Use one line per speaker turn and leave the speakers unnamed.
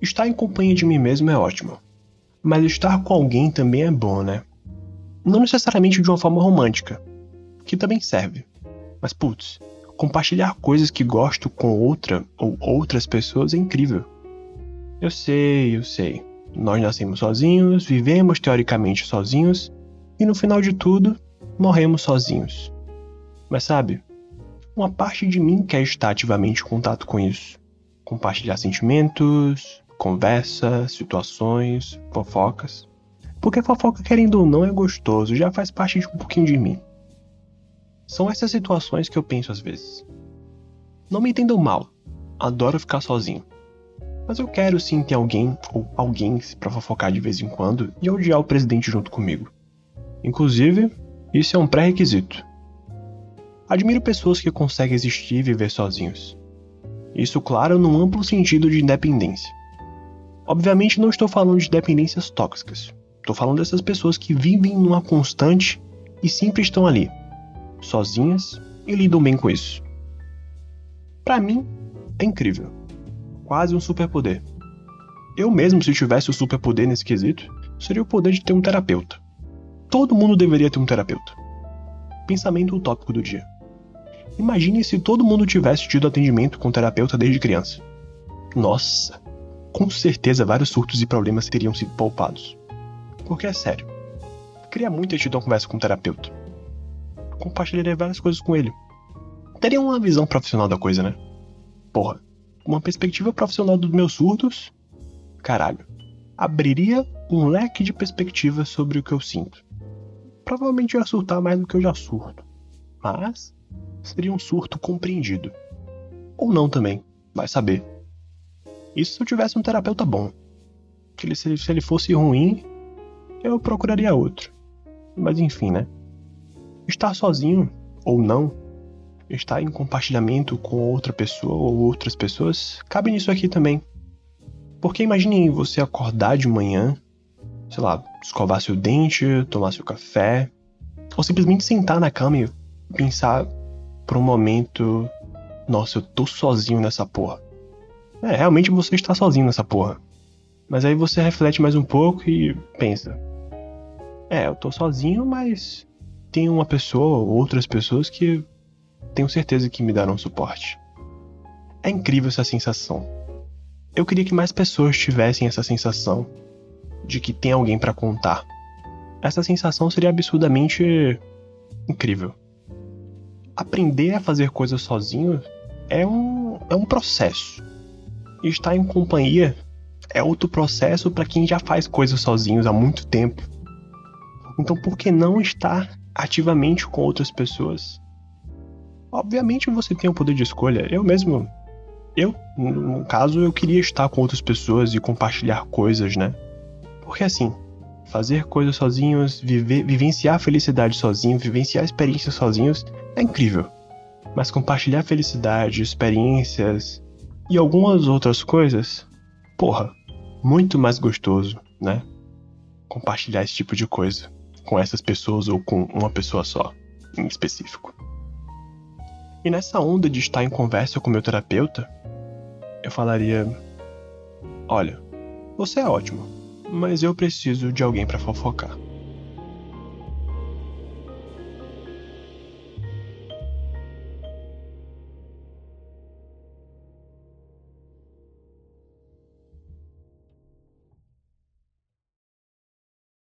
Estar em companhia de mim mesmo é ótimo. Mas estar com alguém também é bom, né? Não necessariamente de uma forma romântica, que também serve. Mas putz, compartilhar coisas que gosto com outra ou outras pessoas é incrível. Eu sei, eu sei. Nós nascemos sozinhos, vivemos teoricamente sozinhos e no final de tudo, morremos sozinhos. Mas sabe, uma parte de mim quer estar ativamente em contato com isso. Compartilhar sentimentos, conversas, situações, fofocas. Porque fofoca, querendo ou não, é gostoso, já faz parte de um pouquinho de mim. São essas situações que eu penso às vezes. Não me entendam mal, adoro ficar sozinho. Mas eu quero sim ter alguém ou alguém para fofocar de vez em quando e odiar o presidente junto comigo. Inclusive, isso é um pré-requisito. Admiro pessoas que conseguem existir e viver sozinhos. Isso, claro, num amplo sentido de independência. Obviamente, não estou falando de dependências tóxicas. Estou falando dessas pessoas que vivem numa constante e sempre estão ali, sozinhas e lidam bem com isso. Para mim, é incrível. Quase um superpoder. Eu mesmo, se tivesse o superpoder nesse quesito, seria o poder de ter um terapeuta. Todo mundo deveria ter um terapeuta. Pensamento utópico do dia. Imagine se todo mundo tivesse tido atendimento com terapeuta desde criança. Nossa, com certeza vários surtos e problemas teriam sido poupados. Porque é sério. Queria muito ter tido uma conversa com um terapeuta. Compartilharia várias coisas com ele. Teria uma visão profissional da coisa, né? Porra, uma perspectiva profissional dos meus surtos? Caralho. Abriria um leque de perspectivas sobre o que eu sinto. Provavelmente ia surtar mais do que eu já surto. Mas seria um surto compreendido. Ou não também, vai saber. Isso se eu tivesse um terapeuta bom. Que ele, se ele fosse ruim, eu procuraria outro. Mas enfim, né? Estar sozinho, ou não, estar em compartilhamento com outra pessoa ou outras pessoas, cabe nisso aqui também. Porque imagine você acordar de manhã, sei lá, escovar seu dente, tomar seu café, ou simplesmente sentar na cama e pensar por um momento: nossa, eu tô sozinho nessa porra. É, realmente você está sozinho nessa porra. Mas aí você reflete mais um pouco e pensa: é, eu tô sozinho, mas tem uma pessoa ou outras pessoas que tenho certeza que me darão suporte. É incrível essa sensação. Eu queria que mais pessoas tivessem essa sensação de que tem alguém para contar. Essa sensação seria absurdamente incrível aprender a fazer coisas sozinho é um, é um processo. Estar em companhia é outro processo para quem já faz coisas sozinhos há muito tempo. Então, por que não estar ativamente com outras pessoas? Obviamente você tem o poder de escolha. Eu mesmo, eu, no caso, eu queria estar com outras pessoas e compartilhar coisas, né? Porque assim, fazer coisas sozinhos, viver, vivenciar a felicidade sozinho, vivenciar experiências sozinhos é incrível. Mas compartilhar felicidade, experiências e algumas outras coisas, porra, muito mais gostoso, né? Compartilhar esse tipo de coisa com essas pessoas ou com uma pessoa só, em específico. E nessa onda de estar em conversa com meu terapeuta, eu falaria: Olha, você é ótimo, mas eu preciso de alguém para fofocar.